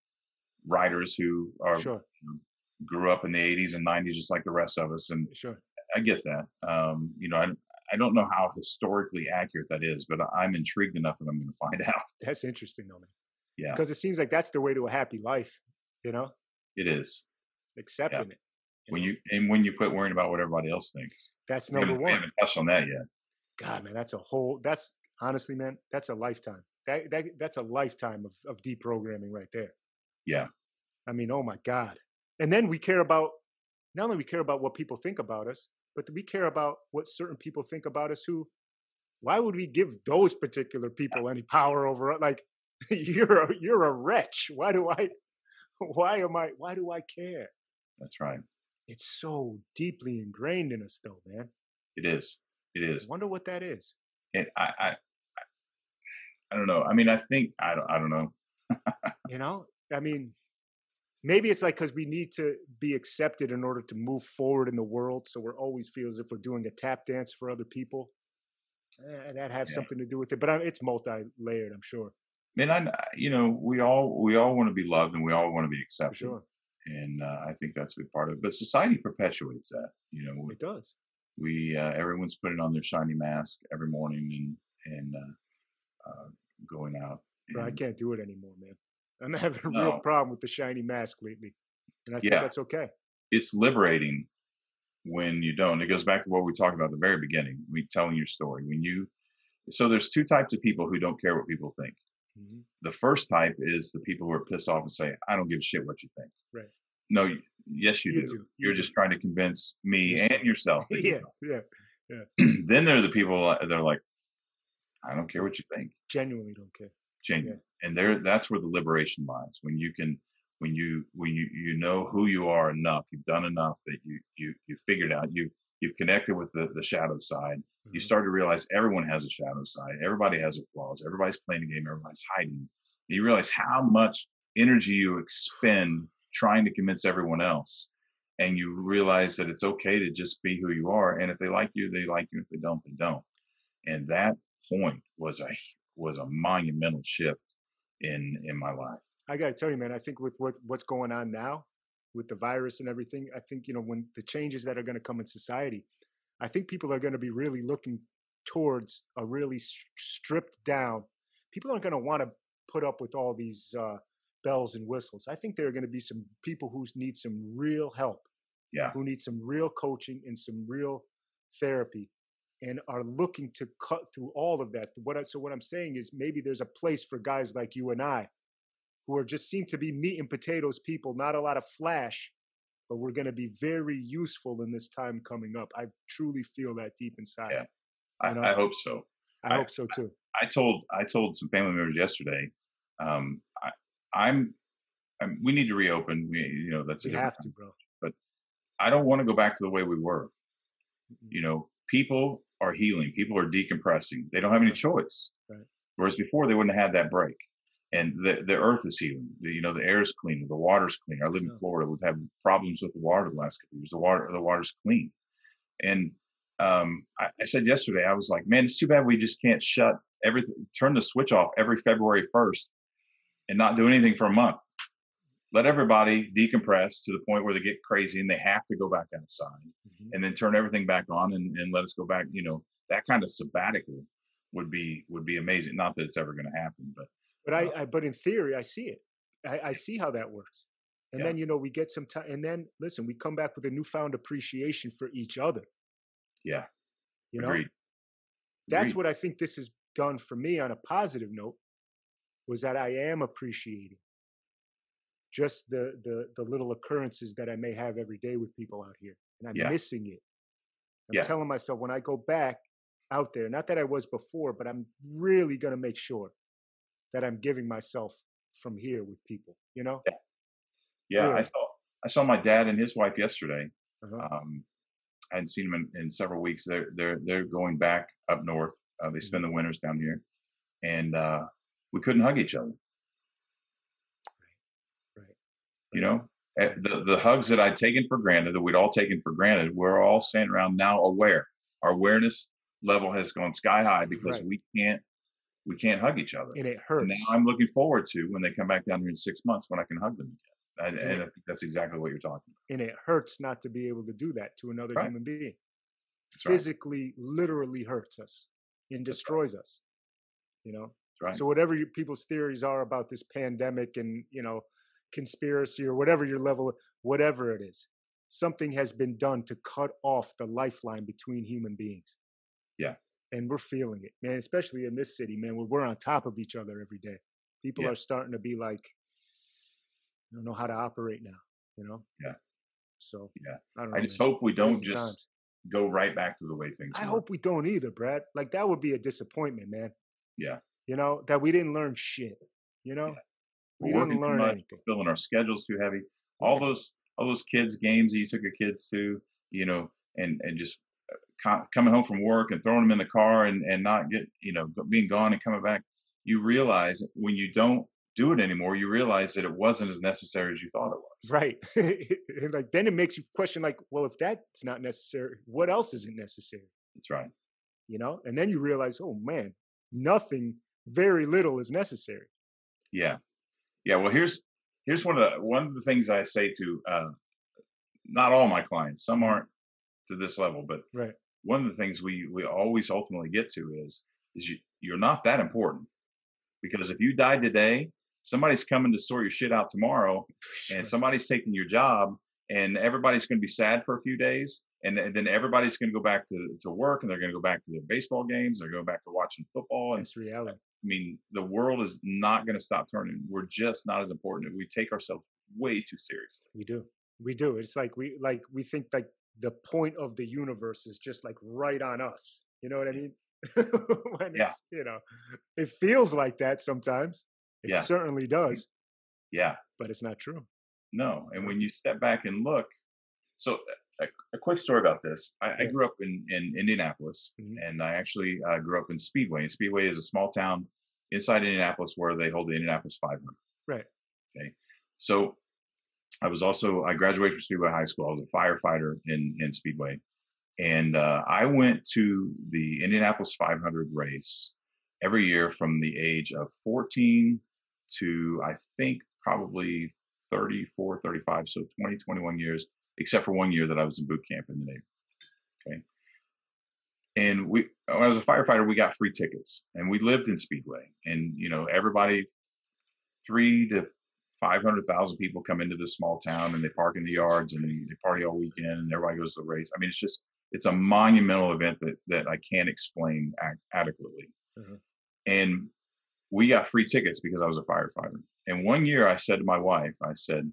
writers who are sure. you know, grew up in the 80s and 90s just like the rest of us and sure. I get that um, you know I, I don't know how historically accurate that is but i'm intrigued enough that i'm going to find <laughs> out. That's interesting though man yeah. because it seems like that's the way to a happy life you know? It is. Accepting yeah. it. you when you and when you quit worrying about what everybody else thinks that's number we one we haven't touched on that yet god man that's a whole that's honestly man that's a lifetime that, that that's a lifetime of, of deprogramming right there yeah. I mean, oh my God. And then we care about, not only we care about what people think about us, but we care about what certain people think about us who, why would we give those particular people any power over it? Like, <laughs> you're a, you're a wretch. Why do I, why am I, why do I care? That's right. It's so deeply ingrained in us though, man. It is. It is. I wonder what that is. And I, I, I don't know. I mean, I think, I don't, I don't know. you know, I mean, maybe it's like because we need to be accepted in order to move forward in the world. So we're always feel as if we're doing a tap dance for other people. Eh, that have yeah. something to do with it, but it's multi-layered, I'm sure. Man, I, you know, we all we all want to be loved and we all want to be accepted. sure. And uh, I think that's a big part of it. But society perpetuates that. You know, it does. We uh, everyone's putting on their shiny mask every morning and and uh, uh going out. Bro, I can't do it anymore, man. I'm <laughs> having a no. real problem with the shiny mask lately, and I think yeah. that's okay. It's liberating when you don't. It goes back to what we talked about at the very beginning. We telling your story when you. So there's two types of people who don't care what people think. Mhm. The first type is the people who are pissed off and say, "I don't give a shit what you think." Right. No, yes, you, You do. do. You You're just trying to convince me Yourself. and yourself. <laughs> that you yeah, yeah. don't. <clears throat> then there are the people that are like, "I don't care what you think." Genuinely don't care. genuine and there that's where the liberation lies when you can when you when you you know who you are enough you've done enough that you you you figured out you you've connected with the the shadow side you Mhm. start to realize everyone has a shadow side everybody has their flaws everybody's playing a game everybody's hiding you realize how much energy you expend trying to convince everyone else and you realize that it's okay to just be who you are and if they like you they like you if they don't they don't and that point was a was a monumental shift in in my life I got to tell you, man. I think with what what's going on now, with the virus and everything, I think you know when the changes that are going to come in society, I think people are going to be really looking towards a really s- stripped down. People aren't going to want to put up with all these uh, bells and whistles. I think there are going to be some people who need some real help, yeah who need some real coaching and some real therapy, and are looking to cut through all of that. What I, so what I'm saying is maybe there's a place for guys like you and I who are just seem to be meat and potatoes people, not a lot of flash, but we're going to be very useful in this time coming up. I truly feel that deep inside. Yeah. I, You know? I hope so I I- hope so too. i told i told some family members yesterday um I, i'm I'm, we need to reopen. We, you know, that's a We different have to, bro. But I don't want to go back to the way we were. Mm-mm. You know, people are healing. People are decompressing. They don't have any choice. Right. Whereas before, they wouldn't have had that break. And the the earth is healing. The, you know, the air is cleaner. The water's cleaner. I live in Yeah. Florida. We've had problems with the water the last couple of years. The water the water's clean. And um, I, I said yesterday, I was like, man, it's too bad we just can't shut everything, turn the switch off every February first, and not do anything for a month let everybody decompress to the point where they get crazy and they have to go back outside Mhm. and then turn everything back on and, and let us go back you know that kind of sabbatical would be would be amazing not that it's ever going to happen but But uh-huh. I, I, but in theory, I see it. I, I see how that works. And Yeah. then you know we get some time, and then listen, we come back with a newfound appreciation for each other. yeah You know, agreed that's Agreed. what I think this has done for me on a positive note. Was that I am appreciating just the the the little occurrences that I may have every day with people out here, and I'm Yeah. missing it. I'm Yeah. telling myself when I go back out there, not that I was before, but I'm really gonna make sure that I'm giving myself from here with people. You know, yeah i Really? saw i saw my dad and his wife yesterday uh-huh. um i hadn't seen them in, in several weeks they're they're they're going back up north uh, they spend the winters down here and uh we couldn't hug each other right. you know Eh, the the hugs that I'd taken for granted, that we'd all taken for granted, we're all standing around now aware. Our awareness level has gone sky high because Right. we can't we can't hug each other. and it And hurts. now I'm looking forward to when they come back down here in six months when I can hug them again. And, And and I think that's exactly what you're talking about. and it hurts not to be able to do that to another Right. human being. That's right. Physically, literally hurts us and That's right. destroys us. You know. Right. So whatever you, people's theories are about this pandemic and you know conspiracy or whatever your level, whatever it is, something has been done to cut off the lifeline between human beings. Yeah. And we're feeling it, man. Especially in this city, man, where we're on top of each other every day. People Yeah. are starting to be like, I don't know how to operate now. You know. Yeah. So Yeah. I know. I just man. hope we don't just times. go right back to the way things I were. hope we don't either, Brad. Like that would be a disappointment, man. Yeah. You know that we didn't learn shit. You know, We're we working didn't too learn much, anything. filling our schedules too heavy. All Yeah. those all those kids games that you took your kids to, you know, and and just co- coming home from work and throwing them in the car and and not get you know being gone and coming back. You realize when you don't do it anymore, you realize that it wasn't as necessary as you thought it was. Right. <laughs> And, like then it makes you question, like, well, if that's not necessary, what else isn't necessary? That's right. You know, and then you realize, oh man, nothing, very little is necessary. Yeah, yeah. Well, here's here's one of the one of the things I say to uh, not all my clients. Some aren't to this level, but Right. One of the things we we always ultimately get to is is you you're not that important because if you die today, somebody's coming to sort your shit out tomorrow, sure. and somebody's taking your job, and everybody's going to be sad for a few days, and, and then everybody's going to go back to, to work and they're going to go back to their baseball games. They're going back to watching football. And That's reality. I mean, the world is not going to stop turning. We're just not as important. We take ourselves way too seriously. We do. We do. It's like we like we think like the point of the universe is just like right on us. You know what I mean? <laughs> when Yeah. it's, you know, it feels like that sometimes. It Yeah. certainly does, Yeah. but it's not true. No. And when you step back and look, so a, a quick story about this. I, I grew up in, in Indianapolis Mhm. and I actually uh, grew up in Speedway. And Speedway is a small town inside Indianapolis where they hold the Indianapolis 500. Right. Okay. So I was also, I graduated from Speedway High School. I was a firefighter in, in Speedway. And uh, I went to the Indianapolis 500 race every year from the age of 14 to I think probably 34, 35, so 20, 21 years, except for one year that I was in boot camp in the Navy. Okay. And we, when I was a firefighter, we got free tickets and we lived in Speedway. And, you know, everybody, three to 500,000 people come into this small town and they park in the yards and they, party all weekend and everybody goes to the race. I mean, it's just, it's a monumental event that, that I can't explain ac- adequately. Mhm. And we got free tickets because I was a firefighter. And one year I said to my wife, I said,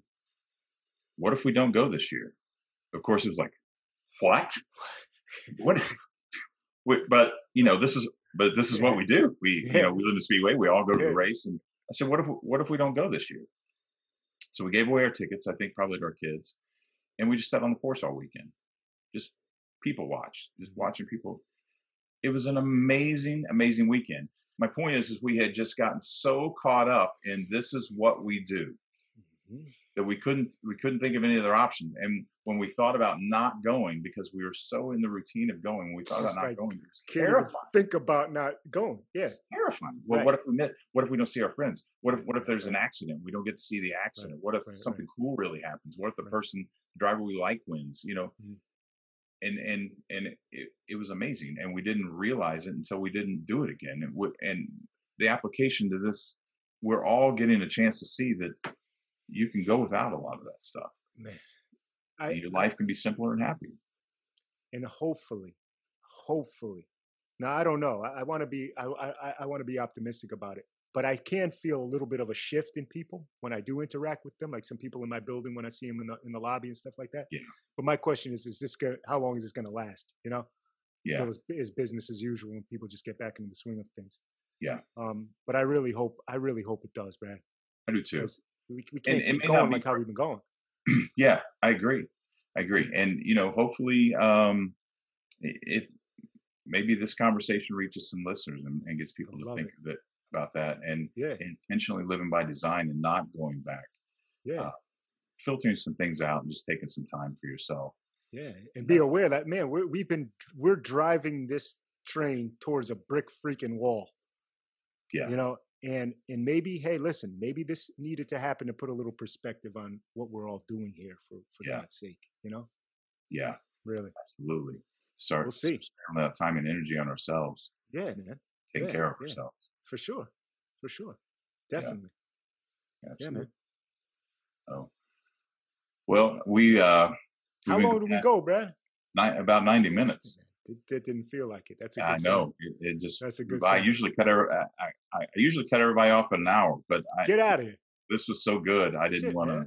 what if we don't go this year? Of course, it was like, what? What? <laughs> But you know, this is, but this is what we do. We, Yeah. you know, we live in the Speedway. We all go to the race. And I said, what if, what if we don't go this year? So we gave away our tickets, I think probably to our kids. And we just sat on the course all weekend. Just people watch, just watching people. It was an amazing, amazing weekend. My point is, is we had just gotten so caught up in this is what we do Mhm. That we couldn't we couldn't think of any other option. And when we thought about not going because we were so in the routine of going, when we thought about not like going, it was terrifying. think about not going. Yes. It's terrifying. Well, Right. what if we miss, what if we don't see our friends? What if what if there's an accident? We don't get to see the accident. What if right, right. something cool really happens? What if the Right. person the driver we like wins? You know, Mhm. and and and it, it was amazing, and we didn't realize it until we didn't do it again. And, and the application to this, we're all getting a chance to see that you can go without a lot of that stuff. Man. I, your life can be simpler and happier. and hopefully, hopefully. Now I don't know. I, I want to be I I, I want to be optimistic about it, but I can feel a little bit of a shift in people when I do interact with them. Like some people in my building when I see them in the in the lobby and stuff like that. Yeah. But my question is: Is this going? How long is this going to last? You know, Yeah, Until it's, business as usual and people just get back into the swing of things. Yeah. Um. But I really hope I really hope it does, Brad. I do too. We, we can't it keep going be like how we've been going. <clears throat> yeah, I agree. I agree. And you know, hopefully, um, if maybe this conversation reaches some listeners and, and gets people to love think that, about that and Yeah. intentionally living by design and not going back, Yeah. uh, filtering some things out and just taking some time for yourself. Yeah, and be aware that man, we're, we've been we're driving this train towards a brick freaking wall. Yeah. you know, and and maybe hey, listen, maybe this needed to happen to put a little perspective on what we're all doing here for for Yeah. God's sake. You know, Yeah, really. absolutely. Start We'll see. sparing that time and energy on ourselves, Yeah, man, taking Yeah, care of yeah. ourselves. for sure, for sure, definitely. Yeah, Absolutely. man. Oh, well, we uh, How long do we go, Brad? Ni- about ninety minutes. It, it didn't feel like it. That's a good I know it, it just. That's a good I sign. usually cut. every- I, I, I usually cut everybody off in an hour, but I, Get out of here. this was so good. I didn't want to.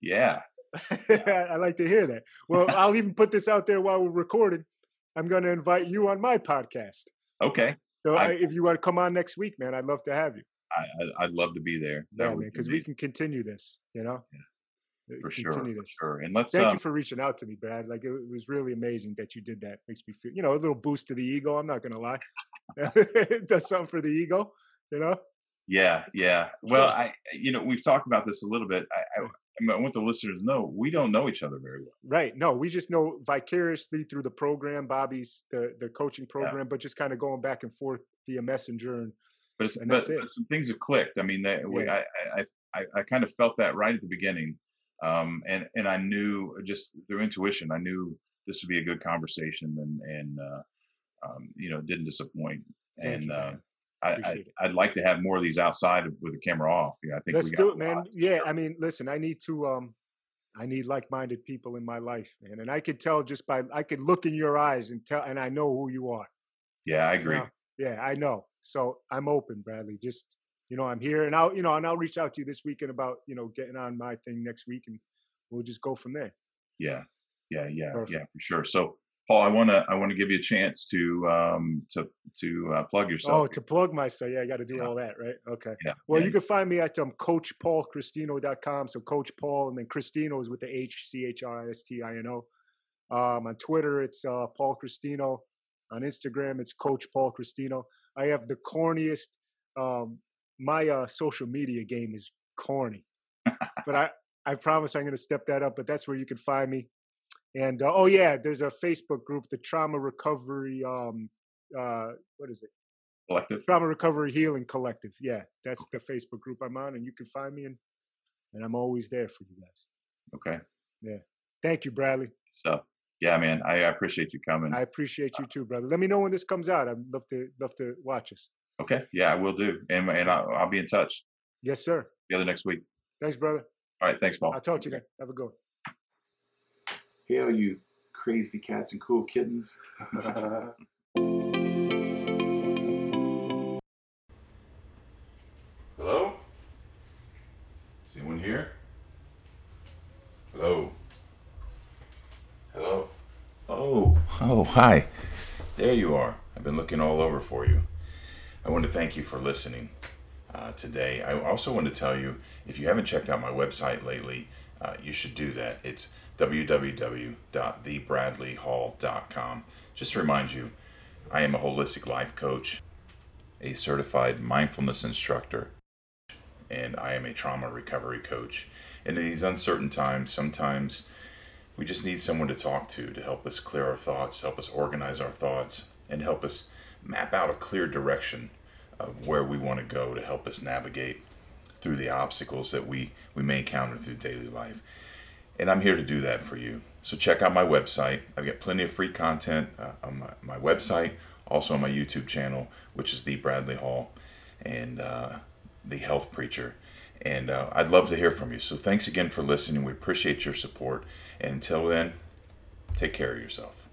Yeah, <laughs> I like to hear that. Well, I'll even put this out there while we're recording. I'm going to invite you on my podcast. okay. So I- if you want to come on next week, man, I'd love to have you. I, I'd love to be there. That Yeah, man, because we can continue this. You know, Uh, for sure, for sure. And let's. Thank um, you for reaching out to me, Brad. Like it was really amazing that you did that. Makes me feel, you know, a little boost to the ego. I'm not gonna lie. <laughs> it does something for the ego, you know. Yeah, yeah. Well, I, you know, we've talked about this a little bit. I, I, I, want the listeners to know we don't know each other very well. Right. No, we just know vicariously through the program, Bobby's the the coaching program, but just kind of going back and forth via messenger and But, but, it. but some things have clicked. I mean, that Yeah. I, I, I, I kind of felt that right at the beginning, um, and and I knew just through intuition, I knew this would be a good conversation, and and uh, um, you know, didn't disappoint. Thank and you, uh. I, I I'd like to have more of these outside with the camera off. Yeah, I think Let's we got do it, man. Yeah. I mean, listen, I need to um I need like-minded people in my life, man. And I could tell just by I could look in your eyes and tell, and I know who you are. Yeah, I You agree. know? Yeah, I know. So I'm open, Bradley. Just you know, I'm here, and I'll you know, and I'll reach out to you this weekend about you know getting on my thing next week, and we'll just go from there. Yeah, yeah, yeah, yeah, for sure. So, Paul, I want to I want to give you a chance to um to to uh, plug yourself. Oh, to plug myself, yeah, I got to do Yeah. all that, right? Okay. yeah, Well, yeah, you can find me at um, CoachPaulChristino.com. So Coach Paul, and then Christino is with the H C H R I S T I N O. Um, on Twitter, it's uh, Paul Christino. On Instagram, it's Coach Paul Christino. I have the corniest. Um, my uh, social media game is corny, <laughs> but I I promise I'm going to step that up. But that's where you can find me. And uh, oh yeah, there's a Facebook group, the Trauma Recovery. Um, uh, what is it? collective. Trauma Recovery Healing Collective. Yeah, that's the Facebook group I'm on, and you can find me, and and I'm always there for you guys. Okay, Yeah. Thank you, Bradley. so yeah, man, I, I appreciate you coming. I appreciate you too, brother. Let me know when this comes out. I'd love to love to watch us. Okay, yeah, I will do, and and I'll, I'll be in touch Yes, sir. together next week. Thanks, brother. All right, thanks, Paul. I'll talk to you then. Have a good one. Hey, all you crazy cats and cool kittens. <laughs> Hello? Is anyone here? Hello? Hello? Oh, oh, hi. There you are. I've been looking all over for you. I want to thank you for listening uh, today. I also want to tell you if you haven't checked out my website lately, uh, you should do that. It's www.thebradleyhall.com. Just to remind you, I am a holistic life coach, a certified mindfulness instructor, and I am a trauma recovery coach. And in these uncertain times, sometimes we just need someone to talk to to help us clear our thoughts, help us organize our thoughts, and help us map out a clear direction of where we want to go to help us navigate through the obstacles that we, we may encounter through daily life. And I'm here to do that for you. So check out my website. I've got plenty of free content uh, on my, my website, also on my YouTube channel, which is The Bradley Hall and uh, The Health Preacher. And uh, I'd love to hear from you. So thanks again for listening. We appreciate your support. And until then, take care of yourself.